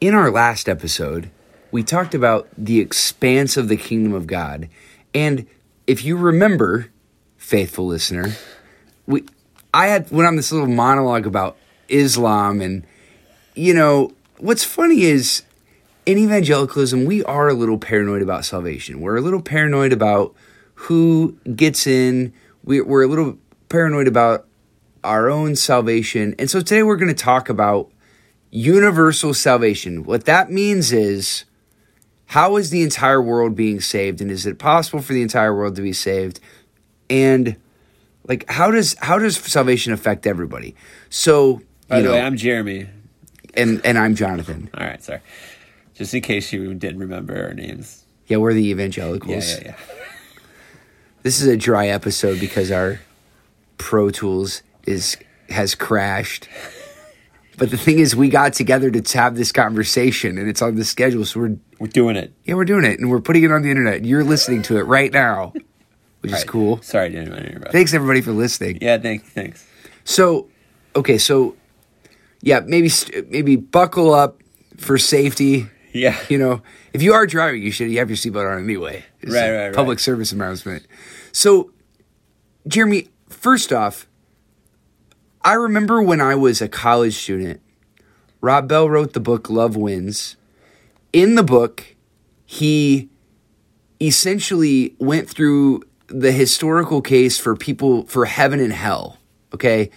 in our last episode, we talked about the expanse of the kingdom of God. And if you remember, faithful listener, we I had went on this little monologue about Islam and you know, what's funny is in evangelicalism, we are a little paranoid about salvation. We're a little paranoid about who gets in. We, we're a little paranoid about our own salvation. And so today we're going to talk about universal salvation. What that means is how is the entire world being saved and is it possible for the entire world to be saved? And like how does how does salvation affect everybody? So, By you the know, way, I'm Jeremy. and and I'm Jonathan. All right, sorry. Just in case you didn't remember our names. Yeah, we're the Yeah, evangelicals. yeah, yeah. This is a dry episode because our Pro Tools is has crashed. But the thing is, we got together to have this conversation, and it's on the schedule. So we're We're doing it. yeah, we're doing it, and we're putting it on the internet. You're listening to it right now, which is right. cool. Sorry, I didn't want to interrupt. Thanks everybody for listening. Yeah, thank, thanks. So, okay, so yeah, maybe st- maybe buckle up for safety. Yeah. You know, if you are driving, you should you have your seatbelt on anyway. It's Right, right, right. Public service announcement. So, Jeremy, first off, I remember when I was a college student, Rob Bell wrote the book Love Wins. In the book, he essentially went through the historical case for people for heaven and hell. Okay,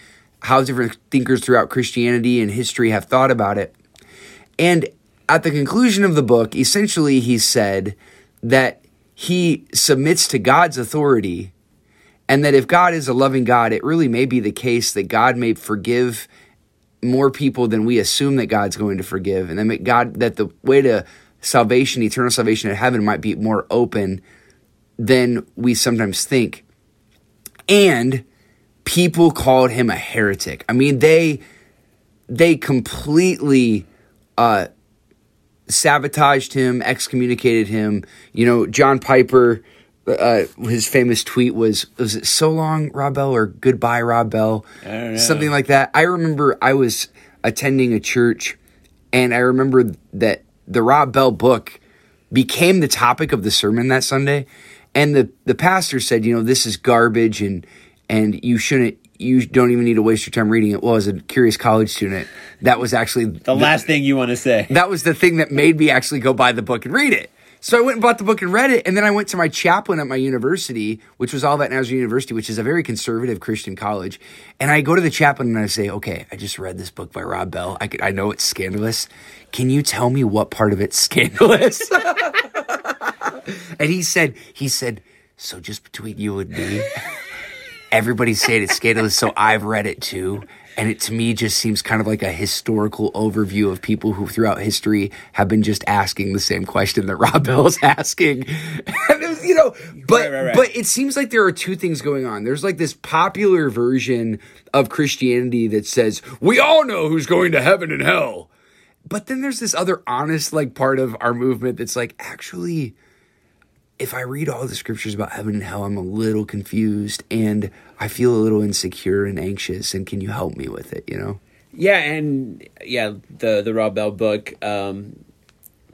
how different thinkers throughout Christianity and history have thought about it. And at the conclusion of the book, essentially, he said that he submits to God's authority, and that if God is a loving God, it really may be the case that God may forgive more people than we assume that God's going to forgive, and that God that the way to salvation, eternal salvation in heaven, might be more open than we sometimes think. And people called him a heretic. I mean, they they completely uh, sabotaged him, excommunicated him. You know, John Piper, uh, his famous tweet was, was it so long, Rob Bell, or goodbye, Rob Bell? I don't know. Something like that. I remember I was attending a church and I remember that the Rob Bell book became the topic of the sermon that Sunday. And the, the pastor said, you know, this is garbage and, and you shouldn't, you don't even need to waste your time reading it. Well, as a curious college student, that was actually The last thing you want to say. that was the thing that made me actually go buy the book and read it. So I went and bought the book and read it, and then I went to my chaplain at my university, which was Olivet Nazarene University, which is a very conservative Christian college. And I go to the chaplain and I say, "Okay, I just read this book by Rob Bell. I, could, I know it's scandalous. Can you tell me what part of it's scandalous?" and he said, "He said, so just between you and me." everybody's saying it's scandalous, so I've read it too. And it to me just seems kind of like a historical overview of people who throughout history have been just asking the same question that Rob Bell's asking. And it was, you know, but Right, right, right. but it seems like there are two things going on. There's like this popular version of Christianity that says, we all know who's going to heaven and hell. But then there's this other honest like part of our movement that's like actually if I read all the scriptures about heaven and hell, I'm a little confused and I feel a little insecure and anxious. And can you help me with it? You know? Yeah, and yeah, the the Rob Bell book. Um,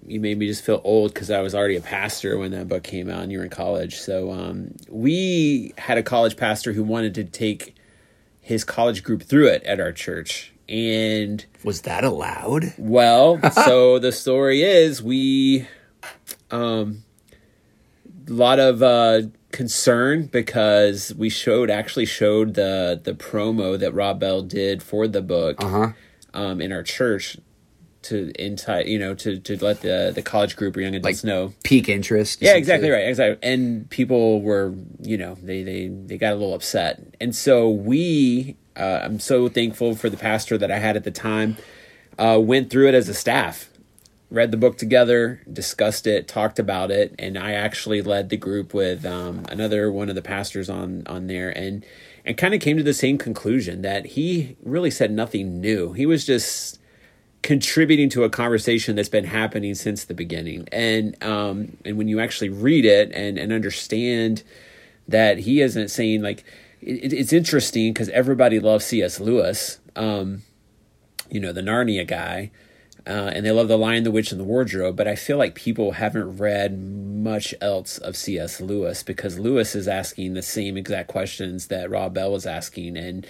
you made me just feel old because I was already a pastor when that book came out, and you were in college. So um, we had a college pastor who wanted to take his college group through it at our church, and Was that allowed? well, so the story is we, um, lot of uh, concern because we showed actually showed the the promo that Rob Bell did for the book Uh huh. um, in our church to entice you know to to let the the college group or young adults know. Pique interest. Yeah, exactly right. Exactly. And people were, you know, they they they got a little upset. And so we uh, I'm so thankful for the pastor that I had at the time. Uh, went through it as a staff, read the book together, discussed it, talked about it, and I actually led the group with um, another one of the pastors on on there, and and kind of came to the same conclusion that he really said nothing new. He was just contributing to a conversation that's been happening since the beginning. And um, and when you actually read it and and understand that he isn't saying like it, it's interesting because everybody loves C.S. Lewis, um, you know, the Narnia guy. Uh, and they love The Lion, the Witch, and the Wardrobe. But I feel like people haven't read much else of C.S. Lewis because Lewis is asking the same exact questions that Rob Bell was asking, and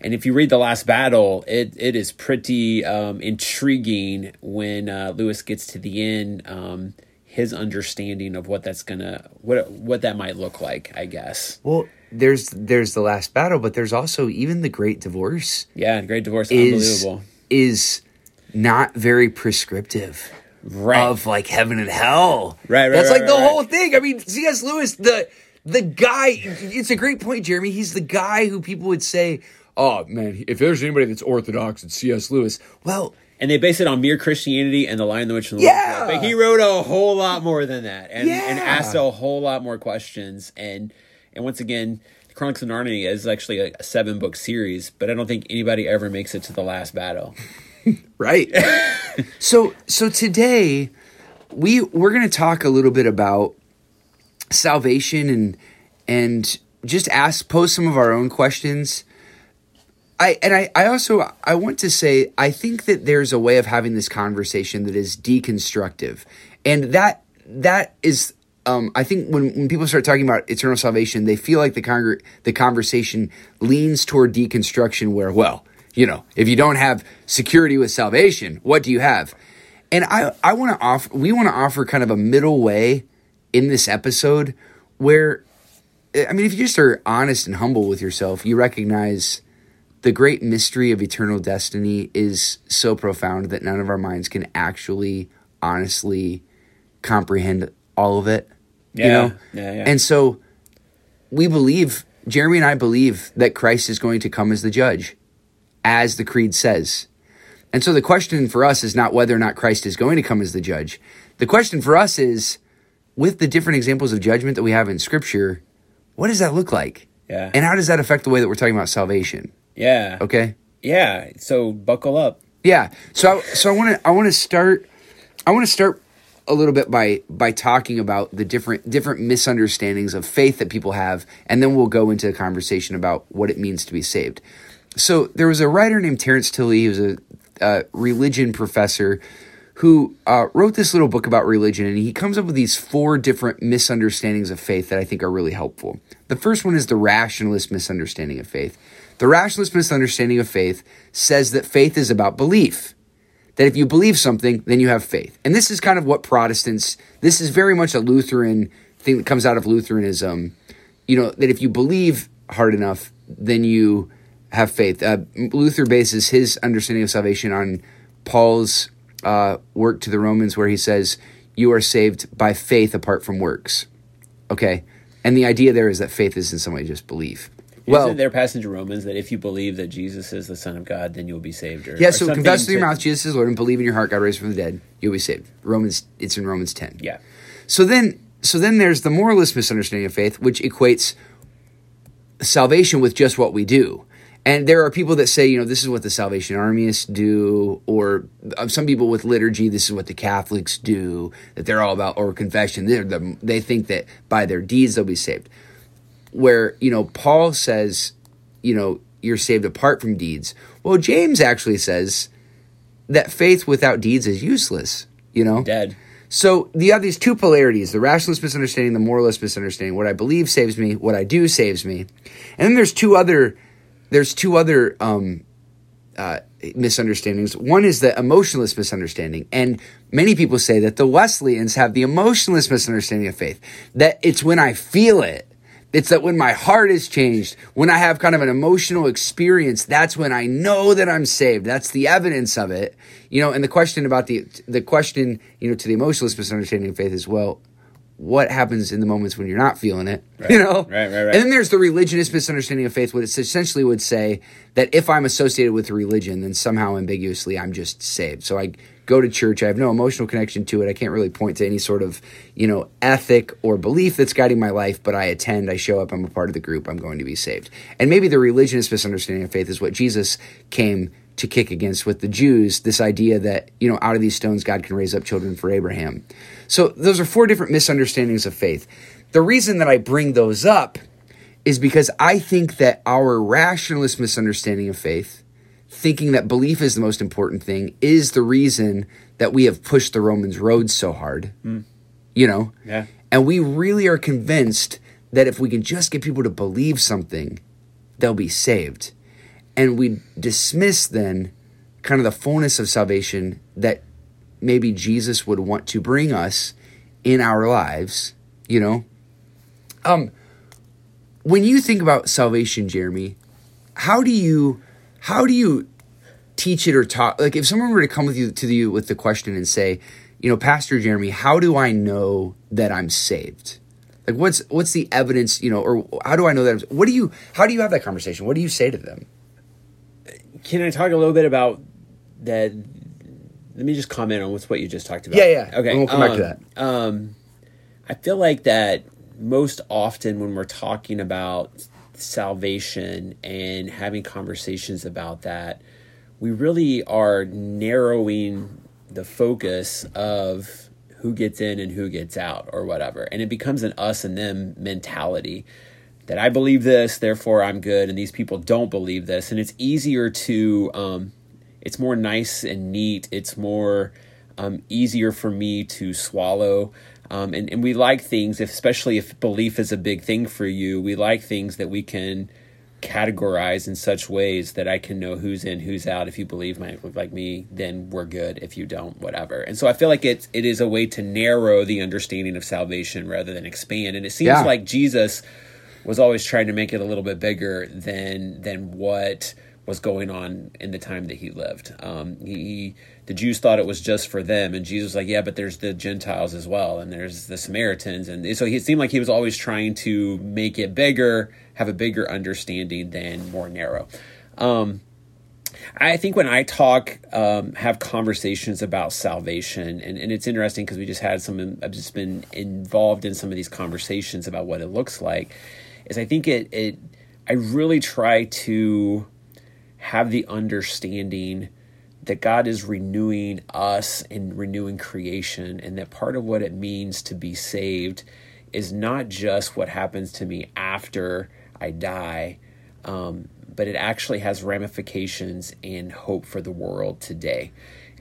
and if you read The Last Battle, it it is pretty um, intriguing when uh, Lewis gets to the end. Um, his understanding of what that's gonna what what that might look like, I guess. Well, there's there's the last battle, but there's also even the Great Divorce. Yeah, the Great Divorce, is unbelievable. is not very prescriptive Right. of like heaven and hell. Right, right, That's right, like the right, whole thing. I mean, C.S. Lewis, the the guy. It's a great point, Jeremy. He's the guy who people would say, "Oh man, if there's anybody that's orthodox, it's C.S. Lewis." Well, and they base it on mere Christianity and the Lion, the Witch, and the Yeah. But he wrote a whole lot more than that, and and asked a whole lot more questions. And and once again, Chronicles of Narnia is actually a seven book series, but I don't think anybody ever makes it to the last battle. right. so so today we we're going to talk a little bit about salvation and and just ask pose some of our own questions. I and I, I also I want to say I think that there's a way of having this conversation that is deconstructive. And that that is um, I think when, when people start talking about eternal salvation, they feel like the congr- the conversation leans toward deconstruction where, well, you know, if you don't have security with salvation, what do you have? And I, I want to offer, we want to offer kind of a middle way in this episode where, I mean, if you just are honest and humble with yourself, you recognize the great mystery of eternal destiny is so profound that none of our minds can actually honestly comprehend all of it. You know? yeah, yeah. And so we believe, Jeremy and I believe that Christ is going to come as the judge, as the creed says. And so the question for us is not whether or not Christ is going to come as the judge. The question for us is with the different examples of judgment that we have in scripture, what does that look like? Yeah. And how does that affect the way that we're talking about salvation? Yeah. Okay? Yeah. So buckle up. Yeah. So I, so I want to I want to start I want to start a little bit by by talking about the different different misunderstandings of faith that people have and then we'll go into a conversation about what it means to be saved. So there was a writer named Terrence Tilley, he was a, religion professor who uh, wrote this little book about religion, and he comes up with these four different misunderstandings of faith that I think are really helpful. The first one is the rationalist misunderstanding of faith. The rationalist misunderstanding of faith says that faith is about belief. That if you believe something, then you have faith. And this is kind of what Protestants, this is very much a Lutheran thing that comes out of Lutheranism. You know, that if you believe hard enough, then you have faith. Uh, Luther bases his understanding of salvation on Paul's uh, work to the Romans, where he says, You are saved by faith apart from works. Okay? And the idea there is that faith is in some way just belief. Well, Well, Isn't there passage in Romans that if you believe that Jesus is the Son of God, then you'll be saved? Or, yeah, or so confess with your mouth Jesus is Lord and believe in your heart God raised from the dead, you'll be saved. Romans, it's in Romans 10. Yeah. So then, so then there's the moralist misunderstanding of faith, which equates salvation with just what we do. And there are people that say, you know, this is what the Salvation Armyists do, or uh, some people with liturgy, this is what the Catholics do, that they're all about, or confession. They're the, they think that by their deeds they'll be saved. Where, you know, Paul says, you know, you're saved apart from deeds. Well, James actually says that faith without deeds is useless, you know? Dead. So you have these two polarities: the rationalist misunderstanding, the moralist misunderstanding. What I believe saves me. What I do saves me. And then there's two other there's two other um, uh, misunderstandings. One is the emotionalist misunderstanding, and many people say that the Wesleyans have the emotionalist misunderstanding of faith. That it's when I feel it. It's that when my heart is changed, when I have kind of an emotional experience, that's when I know that I'm saved. That's the evidence of it. You know, and the question about the the question, you know, to the emotionalist misunderstanding of faith is, well, what happens in the moments when you're not feeling it? You know? Right, right, right. And then there's the religionist misunderstanding of faith, what it essentially would say that if I'm associated with religion, then somehow ambiguously I'm just saved. So I go to church, I have no emotional connection to it. I can't really point to any sort of, you know, ethic or belief that's guiding my life, but I attend, I show up, I'm a part of the group, I'm going to be saved. And maybe the religionist misunderstanding of faith is what Jesus came to kick against with the Jews, this idea that, you know, out of these stones God can raise up children for Abraham. So those are four different misunderstandings of faith. The reason that I bring those up is because I think that our rationalist misunderstanding of faith thinking that belief is the most important thing is the reason that we have pushed the Romans road so hard. Hmm. You know? Yeah. And we really are convinced that if we can just get people to believe something, they'll be saved. And we dismiss then kind of the fullness of salvation that maybe Jesus would want to bring us in our lives, you know? Um when you think about salvation, Jeremy, how do you how do you teach it or talk like if someone were to come with you to you with the question and say, you know, Pastor Jeremy, how do I know that I'm saved? Like what's what's the evidence, you know, or how do I know that I'm what do you how do you have that conversation? What do you say to them? Can I talk a little bit about that? Let me just comment on what's what you just talked about. Yeah, yeah. Okay, we'll come back to um, Um, I feel like that most often when we're talking about salvation and having conversations about that, we really are narrowing the focus of who gets in and who gets out or whatever. And it becomes an us and them mentality that I believe this, therefore I'm good, and these people don't believe this. And it's easier to, um, it's more nice and neat. It's more um, easier for me to swallow. Um, and, and we like things, especially if belief is a big thing for you, we like things that we can categorize in such ways that I can know who's in, who's out. If you believe my like me, then we're good. If you don't, whatever. And so I feel like it's it is a way to narrow the understanding of salvation rather than expand. And it seems Yeah. like Jesus was always trying to make it a little bit bigger than than what was going on in the time that he lived. Um, he, he the Jews thought it was just for them, and Jesus was like, yeah, but there's the Gentiles as well, and there's the Samaritans, and so he it seemed like he was always trying to make it bigger, have a bigger understanding than more narrow. Um, I think when I talk, um, have conversations about salvation, and, and it's interesting because we just had some, I've just been involved in some of these conversations about what it looks like, is I think it, it I really try to have the understanding that God is renewing us and renewing creation, and that part of what it means to be saved is not just what happens to me after I die, um, but it actually has ramifications and hope for the world today.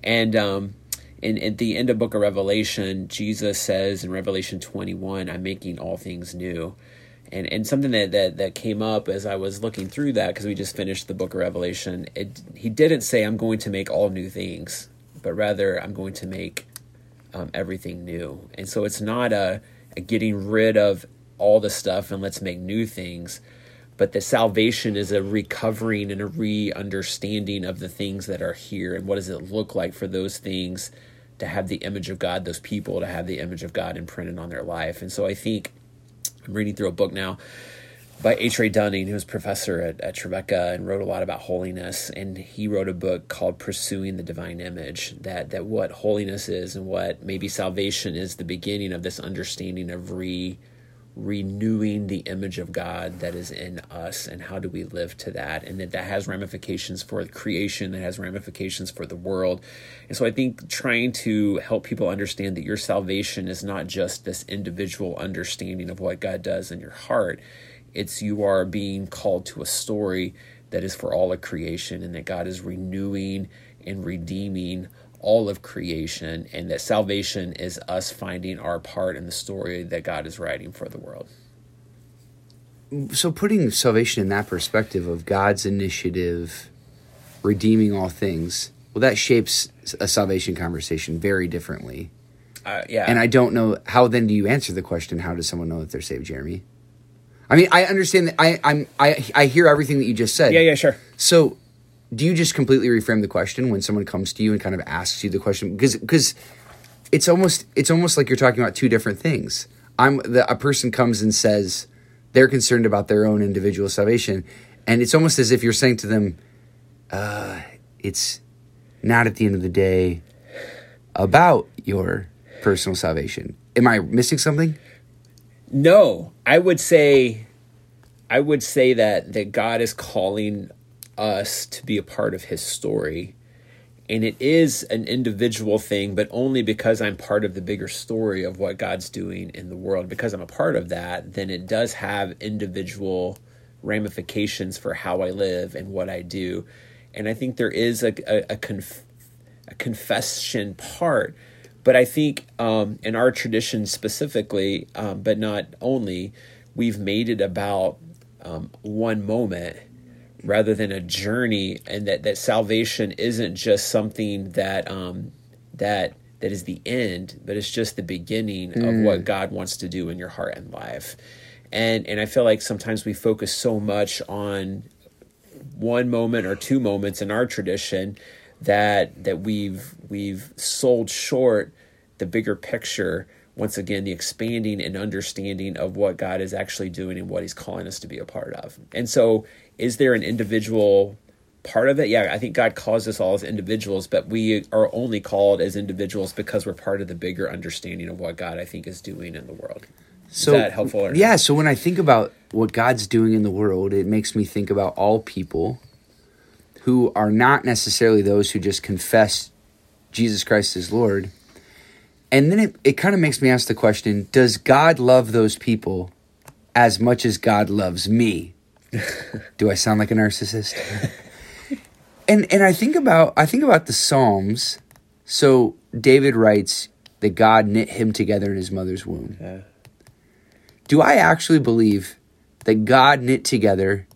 And um, in, at the end of Book of Revelation, Jesus says in Revelation 21, I'm making all things new. And, and something that, that, that came up as I was looking through that, because we just finished the book of Revelation, it, he didn't say, I'm going to make all new things, but rather, I'm going to make um, everything new. And so it's not a, a getting rid of all the stuff and let's make new things, but the salvation is a recovering and a re understanding of the things that are here and what does it look like for those things to have the image of God, those people to have the image of God imprinted on their life. And so I think I'm reading through a book now by H. Ray Dunning, who was professor at, at Trevecca and wrote a lot about holiness. And he wrote a book called Pursuing the Divine Image, that, that what holiness is and what maybe salvation is the beginning of this understanding of re renewing the image of God that is in us and how do we live to that. And that that has ramifications for creation that has ramifications for the world. And so I think trying to help people understand that your salvation is not just this individual understanding of what God does in your heart it's you are being called to a story that is for all of creation and that God is renewing and redeeming all of creation and that salvation is us finding our part in the story that God is writing for the world. So putting salvation in that perspective of God's initiative redeeming all things, well that shapes a salvation conversation very differently. Uh, yeah. And I don't know how then do you answer the question how does someone know that they're saved, Jeremy? I mean, I understand that I I'm I I hear everything that you just said. yeah, yeah, sure. So, do you just completely reframe the question when someone comes to you and kind of asks you the question because because it's almost it's almost like you're talking about two different things. I'm the, a person comes and says they're concerned about their own individual salvation, and it's almost as if you're saying to them, uh, "It's not at the end of the day about your personal salvation." Am I missing something? No, I would say I would say that that God is calling us to be a part of his story. And it is an individual thing, but only because I'm part of the bigger story of what God's doing in the world. Because I'm a part of that, then it does have individual ramifications for how I live and what I do. and I think there is a a, a, conf, a confession part. But I think um, in our tradition specifically, um, but not only, we've made it about um, one moment rather than a journey, and that, that salvation isn't just something that um, that that is the end, but it's just the beginning mm. of what God wants to do in your heart and life. And and I feel like sometimes we focus so much on one moment or two moments in our tradition that that we've we've sold short the bigger picture once again the expanding and understanding of what God is actually doing and what he's calling us to be a part of. And so is there an individual part of it? Yeah, I think God calls us all as individuals, but we are only called as individuals because we're part of the bigger understanding of what God I think is doing in the world. So, is that helpful? Or yeah, so when I think about what God's doing in the world, it makes me think about all people who are not necessarily those who just confess Jesus Christ as Lord. And then it, it kind of makes me ask the question Does God love those people as much as God loves me? Do I sound like a narcissist? and and I think about I think about the Psalms. So David writes that God knit him together in his mother's womb. Yeah do I actually believe that God knit together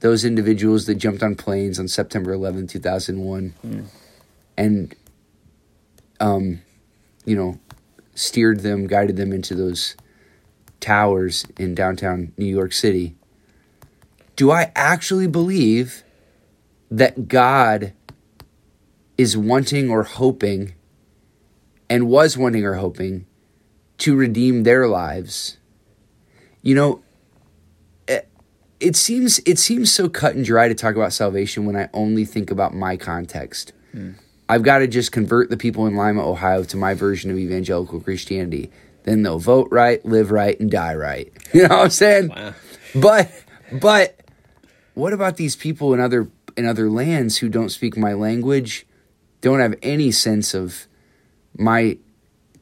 those individuals that jumped on planes on September 11, 2001 mm. and um you know steered them, guided them into those towers in downtown New York City? Do I actually believe that God is wanting or hoping and was wanting or hoping to redeem their lives you know, it, eh, seems it seems so cut and dry to talk about salvation when I only think about my context. Mm. I've got to just convert the people in Lima, Ohio to my version of evangelical Christianity. Then they'll vote right, live right, and die right. You know what I'm saying? Wow. But but what about these people in other in other lands who don't speak my language, don't have any sense of my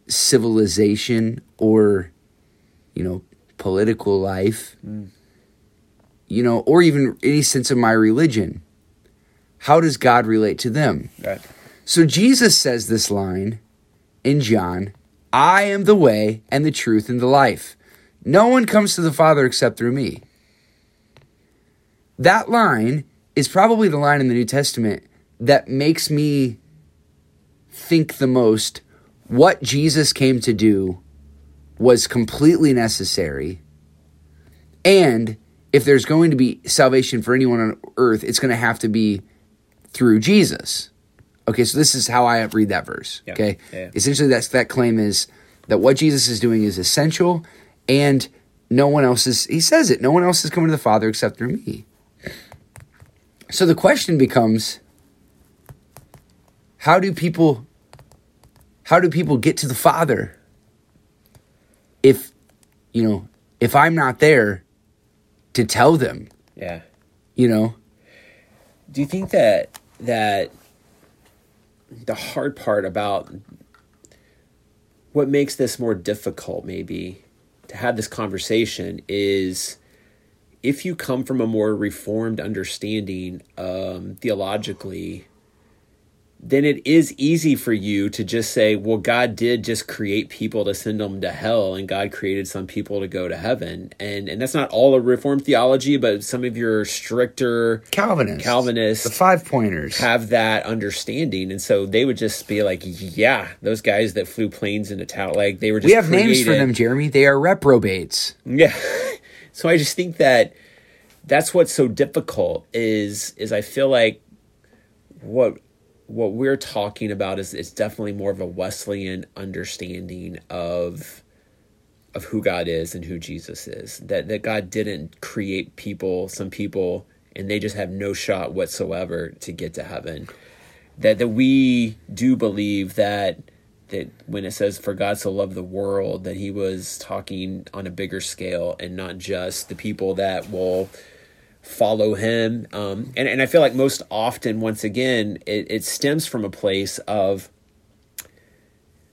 civilization or you know political life, mm. you know, or even any sense of my religion. How does God relate to them? Right. So Jesus says this line in John I am the way and the truth and the life. No one comes to the Father except through me. That line is probably the line in the New Testament that makes me think the most what Jesus came to do was completely necessary. And if there's going to be salvation for anyone on earth, it's going to have to be through Jesus. Okay, so this is how I read that verse. Yeah. Okay, yeah. essentially that's that claim is that what Jesus is doing is essential, and no one else is. He says it. No one else is coming to the Father except through me. So the question becomes: How do people? How do people get to the Father? if you know if i'm not there to tell them yeah you know do you think that that the hard part about what makes this more difficult maybe to have this conversation is if you come from a more reformed understanding um, theologically then it is easy for you to just say, well, God did just create people to send them to hell, and God created some people to go to heaven. And and that's not all a Reformed theology, but some of your stricter Calvinists, Calvinists, the five pointers have that understanding, and so they would just be like, yeah, those guys that flew planes into town, like they were just. We have created. names for them, Jeremy. They are reprobates. Yeah, so I just think that that's what's so difficult is is I feel like what what we're talking about is it's definitely more of a Wesleyan understanding of of who God is and who Jesus is. That that God didn't create people, some people, and they just have no shot whatsoever to get to heaven. That that we do believe that that when it says for God so loved the world, that he was talking on a bigger scale and not just the people that will follow him. Um, and, and I feel like most often, once again, it, it stems from a place of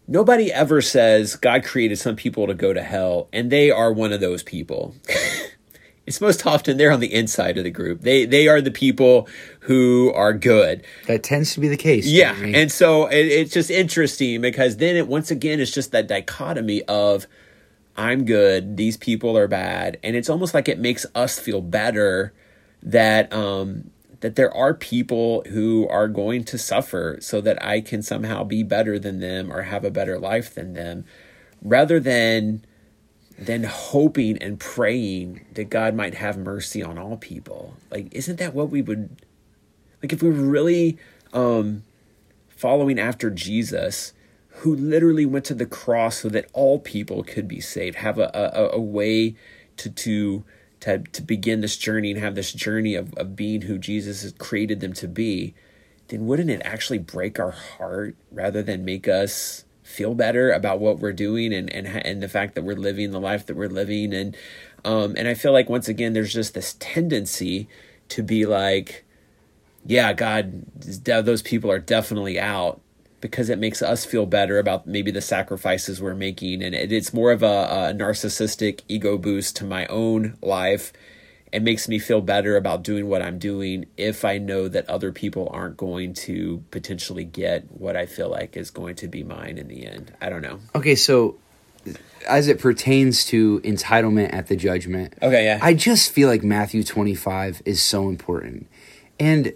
nobody ever says God created some people to go to hell, and they are one of those people. it's most often they're on the inside of the group. They they are the people who are good. That tends to be the case. Yeah, and so it, it's just interesting because then it once again it's just that dichotomy of I'm good, these people are bad, and it's almost like it makes us feel better that um that there are people who are going to suffer so that I can somehow be better than them or have a better life than them rather than than hoping and praying that God might have mercy on all people. Like isn't that what we would like if we were really um following after Jesus who literally went to the cross so that all people could be saved, have a a, a way to to to to begin this journey and have this journey of, of being who Jesus has created them to be, then wouldn't it actually break our heart rather than make us feel better about what we're doing and and and the fact that we're living the life that we're living? And um and I feel like once again there's just this tendency to be like yeah God those people are definitely out because it makes us feel better about maybe the sacrifices we're making and it, it's more of a, a narcissistic ego boost to my own life it makes me feel better about doing what I'm doing if I know that other people aren't going to potentially get what I feel like is going to be mine in the end. I don't know. Okay, so as it pertains to entitlement at the judgment, Okay, yeah. I just feel like Matthew 25 is so important. And,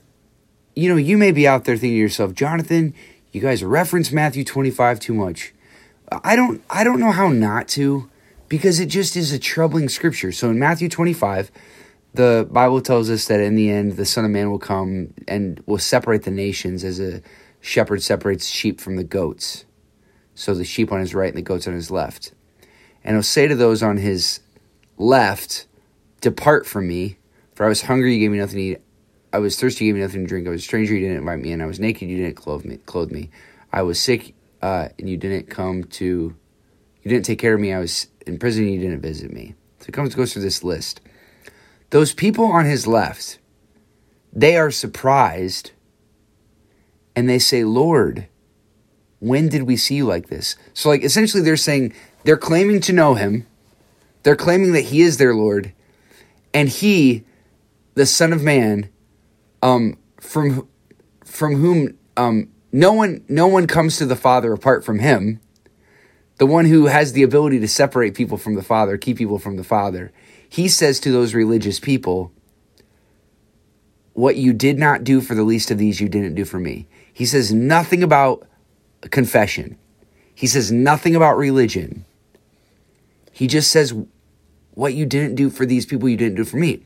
you know, you may be out there thinking to yourself, Jonathan, you guys reference Matthew 25 too much. I don't I don't know how not to because it just is a troubling scripture. So in Matthew 25, the Bible tells us that in the end the Son of Man will come and will separate the nations as a shepherd separates sheep from the goats. So the sheep on his right and the goats on his left. And he'll say to those on his left, Depart from me, for I was hungry, you gave me nothing to eat. I was thirsty, you gave me nothing to drink. I was a stranger, you didn't invite me in. I was naked, you didn't clothe me. Clothe me. I was sick, uh, and you didn't come to. You didn't take care of me. I was in prison, you didn't visit me. So it comes goes through this list. Those people on his left, they are surprised, and they say, "Lord, when did we see you like this?" So, like, essentially, they're saying they're claiming to know him. They're claiming that he is their Lord, and he, the Son of Man, um, from from whom um, no one no one comes to the Father apart from him. The one who has the ability to separate people from the Father, keep people from the Father. He says to those religious people, "What you did not do for the least of these, you didn't do for me." He says nothing about confession. He says nothing about religion. He just says, What you didn't do for these people, you didn't do for me.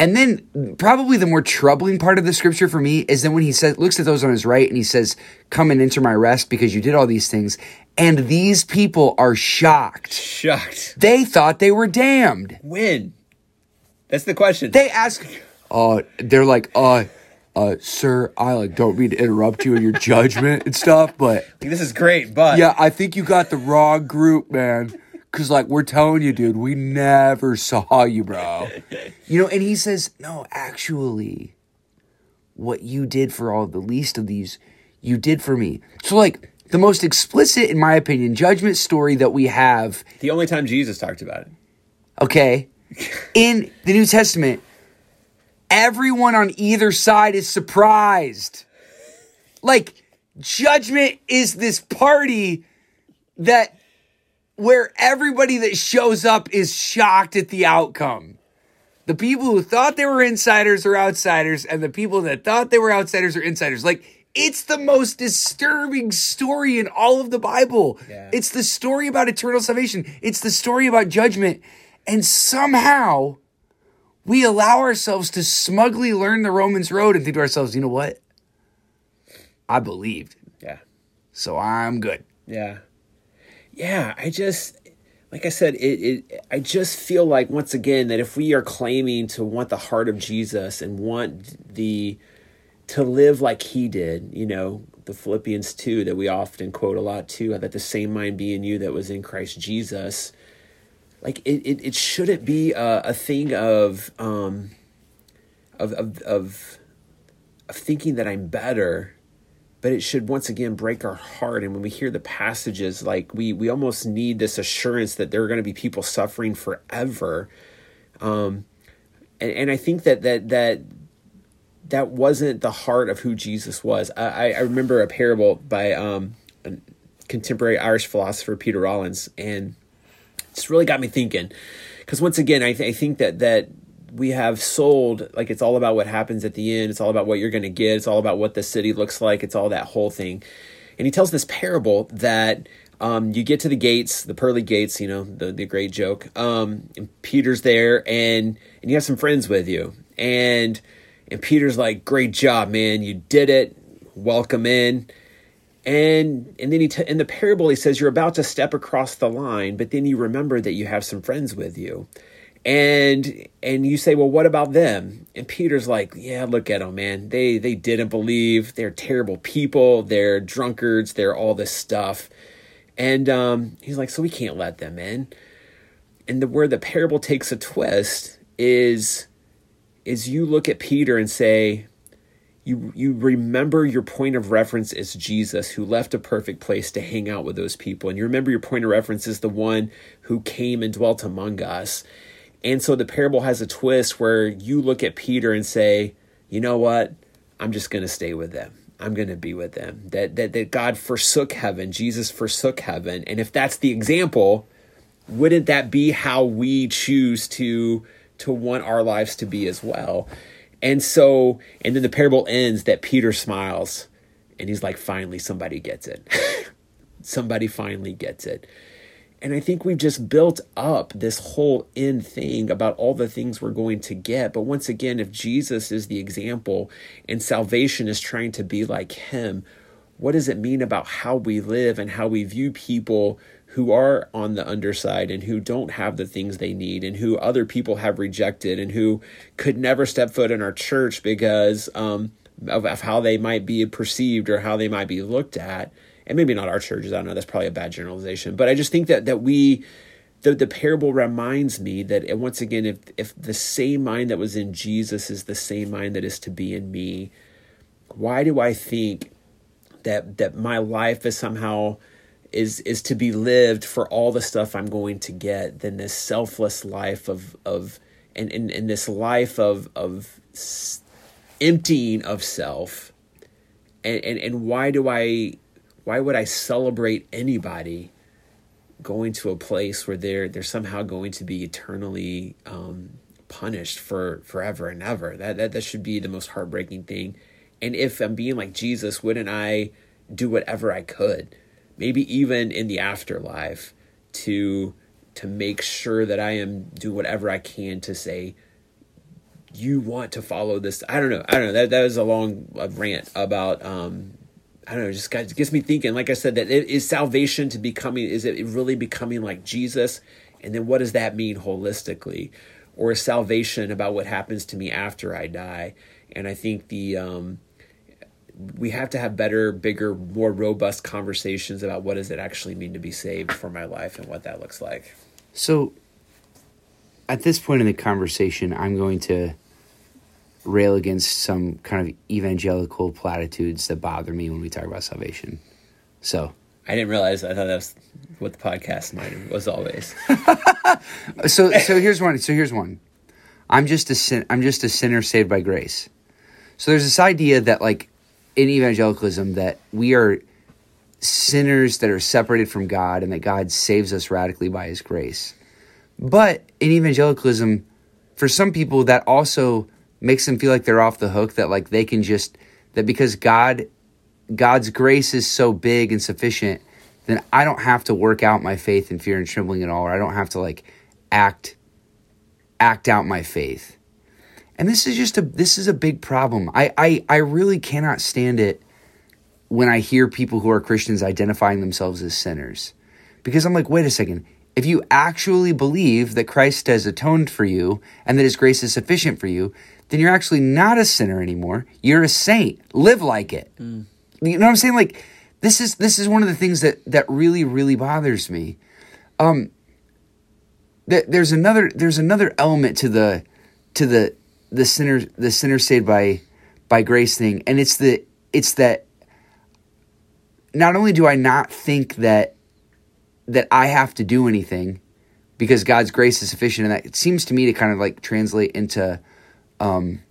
And then, probably the more troubling part of the scripture for me is then when he says, looks at those on his right and he says, Come and enter my rest because you did all these things. And these people are shocked. Shocked. They thought they were damned. When? That's the question. They ask, uh, they're like, uh, uh, sir, I like don't mean to interrupt you in your judgment and stuff, but this is great, but yeah, I think you got the wrong group, man. Cause like we're telling you, dude, we never saw you, bro. You know, and he says, no, actually, what you did for all the least of these, you did for me. So like the most explicit, in my opinion, judgment story that we have, the only time Jesus talked about it. okay, in the New Testament, everyone on either side is surprised. Like judgment is this party that where everybody that shows up is shocked at the outcome. The people who thought they were insiders are outsiders, and the people that thought they were outsiders are insiders. Like, it's the most disturbing story in all of the Bible. Yeah. It's the story about eternal salvation, it's the story about judgment. And somehow, we allow ourselves to smugly learn the Romans road and think to ourselves, you know what? I believed, Yeah. so I'm good. Yeah. Yeah, I just like I said, it, it I just feel like once again that if we are claiming to want the heart of Jesus and want the to live like he did, you know, the Philippians 2 that we often quote a lot too, that the same mind be in you that was in Christ Jesus. Like it, it, it shouldn't be a, a thing of um of, of of of thinking that I'm better but it should once again break our heart and when we hear the passages like we we almost need this assurance that there are going to be people suffering forever um and, and I think that that that that wasn't the heart of who Jesus was. I, I remember a parable by um, a contemporary Irish philosopher Peter Rollins, and it's really got me thinking. Because once again, I, th- I think that that we have sold like it's all about what happens at the end. It's all about what you're going to get. It's all about what the city looks like. It's all that whole thing. And he tells this parable that um, you get to the gates, the pearly gates, you know, the, the great joke. Um, and Peter's there and, and you have some friends with you. And, and Peter's like, great job, man. You did it. Welcome in. And, and then he, t- in the parable, he says, you're about to step across the line, but then you remember that you have some friends with you and and you say well what about them? And peter's like yeah look at them man. They they didn't believe. They're terrible people. They're drunkards. They're all this stuff. And um, he's like so we can't let them in. And the where the parable takes a twist is is you look at peter and say you you remember your point of reference is Jesus who left a perfect place to hang out with those people. And you remember your point of reference is the one who came and dwelt among us and so the parable has a twist where you look at Peter and say, you know what? I'm just going to stay with them. I'm going to be with them. That, that, that God forsook heaven, Jesus forsook heaven. And if that's the example, wouldn't that be how we choose to, to want our lives to be as well? And so, and then the parable ends that Peter smiles and he's like, finally, somebody gets it. somebody finally gets it. And I think we've just built up this whole end thing about all the things we're going to get. But once again, if Jesus is the example and salvation is trying to be like him, what does it mean about how we live and how we view people who are on the underside and who don't have the things they need and who other people have rejected and who could never step foot in our church because um, of, of how they might be perceived or how they might be looked at? And maybe not our churches. I don't know. That's probably a bad generalization, but I just think that that we. The, the parable reminds me that once again if if the same mind that was in Jesus is the same mind that is to be in me why do I think that that my life is somehow is is to be lived for all the stuff I'm going to get than this selfless life of of and and, in this life of of emptying of self and, and and why do I why would I celebrate anybody going to a place where they're they're somehow going to be eternally um, punished for forever and ever? That, that that should be the most heartbreaking thing. And if I'm being like Jesus, wouldn't I do whatever I could, maybe even in the afterlife, to to make sure that I am do whatever I can to say you want to follow this. I don't know. I don't know. That that was a long rant about um, I don't know, just got, gets me thinking. Like I said, that it is salvation to becoming, is it really becoming like Jesus? And then what does that mean holistically? Or is salvation about what happens to me after I die? And I think the, um, we have to have better, bigger, more robust conversations about what does it actually mean to be saved for my life and what that looks like. So, at this point in the conversation, I'm going to rail against some kind of evangelical platitudes that bother me when we talk about salvation. So I didn't realize. I thought that was what the podcast mind was always. so so here's one. So here's one. I'm just a sin. I'm just a sinner saved by grace. So there's this idea that like in evangelicalism that we are sinners that are separated from God and that God saves us radically by His grace. But in evangelicalism, for some people, that also makes them feel like they're off the hook that like they can just that because God God's grace is so big and sufficient then I don't have to work out my faith in fear and trembling at all or I don't have to like act act out my faith. And this is just a this is a big problem. I I I really cannot stand it when I hear people who are Christians identifying themselves as sinners. Because I'm like, wait a second if you actually believe that Christ has atoned for you and that his grace is sufficient for you, then you're actually not a sinner anymore. You're a saint. Live like it. Mm. You know what I'm saying? Like this is this is one of the things that that really really bothers me. Um th- there's another there's another element to the to the the sinner the sinner saved by by grace thing and it's the it's that not only do I not think that that I have to do anything because God's grace is sufficient and that it seems to me to kind of like translate into um,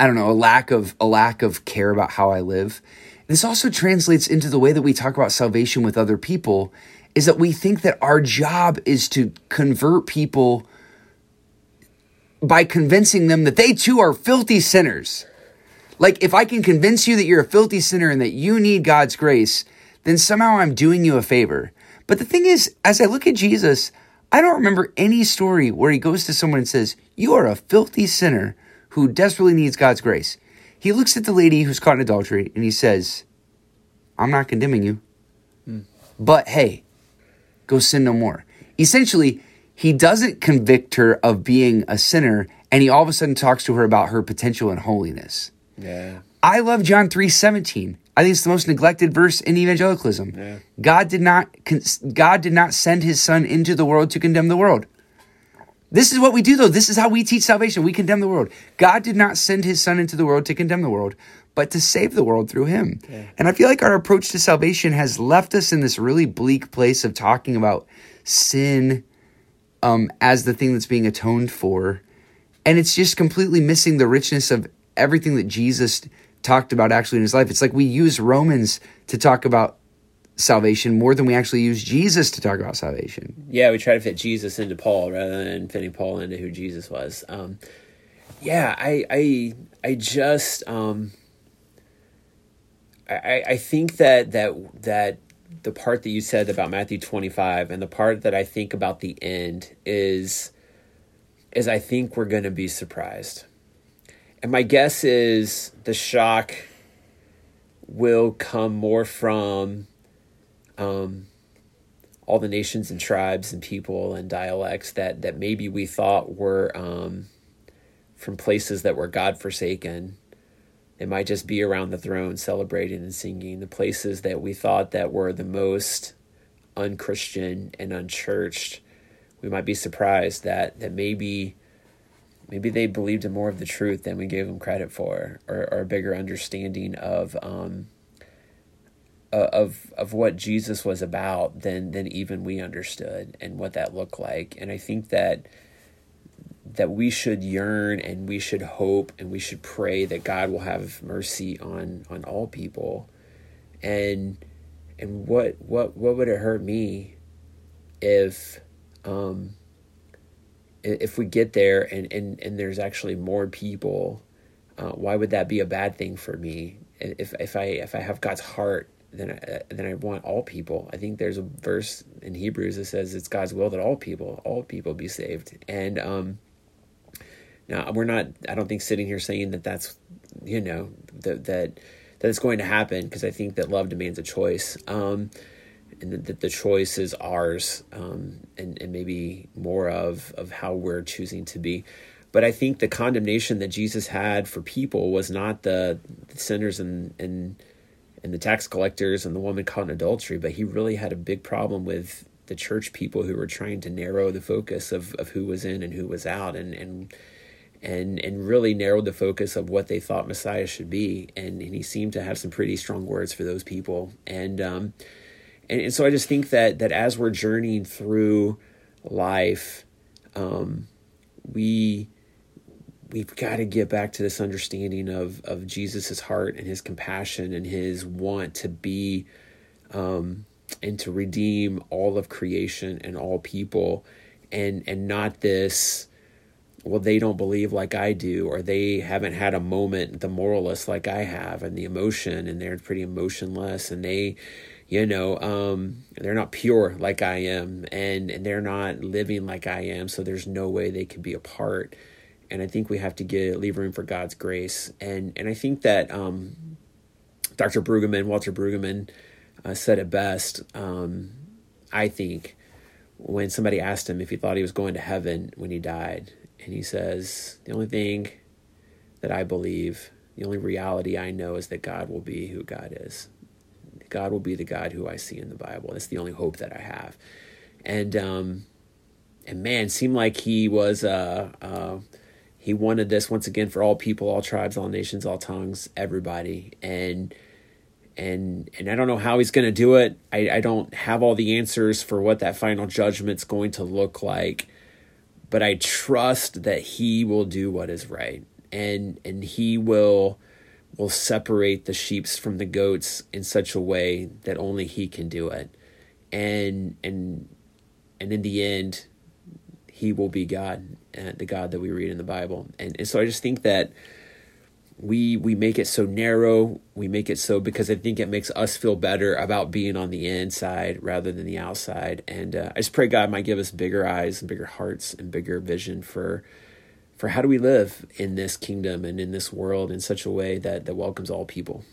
I don't know, a lack of a lack of care about how I live. This also translates into the way that we talk about salvation with other people is that we think that our job is to convert people by convincing them that they too are filthy sinners. Like if I can convince you that you're a filthy sinner and that you need God's grace, then somehow I'm doing you a favor. But the thing is, as I look at Jesus, I don't remember any story where he goes to someone and says, You are a filthy sinner who desperately needs God's grace. He looks at the lady who's caught in adultery and he says, I'm not condemning you, hmm. but hey, go sin no more. Essentially, he doesn't convict her of being a sinner and he all of a sudden talks to her about her potential and holiness. Yeah. I love John 3:17. I think it's the most neglected verse in evangelicalism. Yeah. God did not God did not send his son into the world to condemn the world. This is what we do though. This is how we teach salvation. We condemn the world. God did not send his son into the world to condemn the world, but to save the world through him. Yeah. And I feel like our approach to salvation has left us in this really bleak place of talking about sin um, as the thing that's being atoned for. And it's just completely missing the richness of everything that Jesus talked about actually in his life. It's like we use Romans to talk about salvation more than we actually use Jesus to talk about salvation. Yeah, we try to fit Jesus into Paul rather than fitting Paul into who Jesus was. Um, yeah, I, I, I just, um, I, I think that that that the part that you said about Matthew twenty five and the part that I think about the end is, is I think we're going to be surprised, and my guess is the shock will come more from um, all the nations and tribes and people and dialects that that maybe we thought were um, from places that were God forsaken. It might just be around the throne celebrating and singing. The places that we thought that were the most unchristian and unchurched, we might be surprised that that maybe maybe they believed in more of the truth than we gave them credit for, or, or a bigger understanding of um, of of what Jesus was about than than even we understood and what that looked like. And I think that that we should yearn and we should hope and we should pray that God will have mercy on on all people. And and what what what would it hurt me if um if we get there and and and there's actually more people uh, why would that be a bad thing for me if if I if I have God's heart then I, then I want all people. I think there's a verse in Hebrews that says it's God's will that all people, all people be saved. And um, now we're not. I don't think sitting here saying that that's you know that that that it's going to happen because I think that love demands a choice. Um, and that the choice is ours, um, and, and maybe more of of how we're choosing to be. But I think the condemnation that Jesus had for people was not the, the sinners and and and the tax collectors and the woman caught in adultery, but he really had a big problem with the church people who were trying to narrow the focus of, of who was in and who was out and and and and really narrowed the focus of what they thought Messiah should be. And, and he seemed to have some pretty strong words for those people. And um and, and so I just think that that as we're journeying through life, um, we we've got to get back to this understanding of of Jesus's heart and his compassion and his want to be um, and to redeem all of creation and all people. And and not this well they don't believe like I do or they haven't had a moment the moralist like I have and the emotion and they're pretty emotionless and they you know um, they're not pure like I am and and they're not living like I am so there's no way they could be apart and I think we have to get leave room for God's grace. And and I think that um, Dr. Brueggemann, Walter Brueggemann, uh, said it best. Um, I think when somebody asked him if he thought he was going to heaven when he died, and he says, "The only thing that I believe, the only reality I know, is that God will be who God is. God will be the God who I see in the Bible. That's the only hope that I have." And um, and man, seemed like he was uh, uh, he wanted this once again for all people, all tribes, all nations, all tongues, everybody. And and and I don't know how he's going to do it. I, I don't have all the answers for what that final judgment's going to look like. but I trust that he will do what is right and and he will will separate the sheeps from the goats in such a way that only he can do it. And and and in the end he will be god uh, the god that we read in the bible. And, and so i just think that we we make it so narrow we make it so because i think it makes us feel better about being on the inside rather than the outside. And uh, i just pray god might give us bigger eyes and bigger hearts and bigger vision for for how do we live in this kingdom and in this world in such a way that that welcomes all people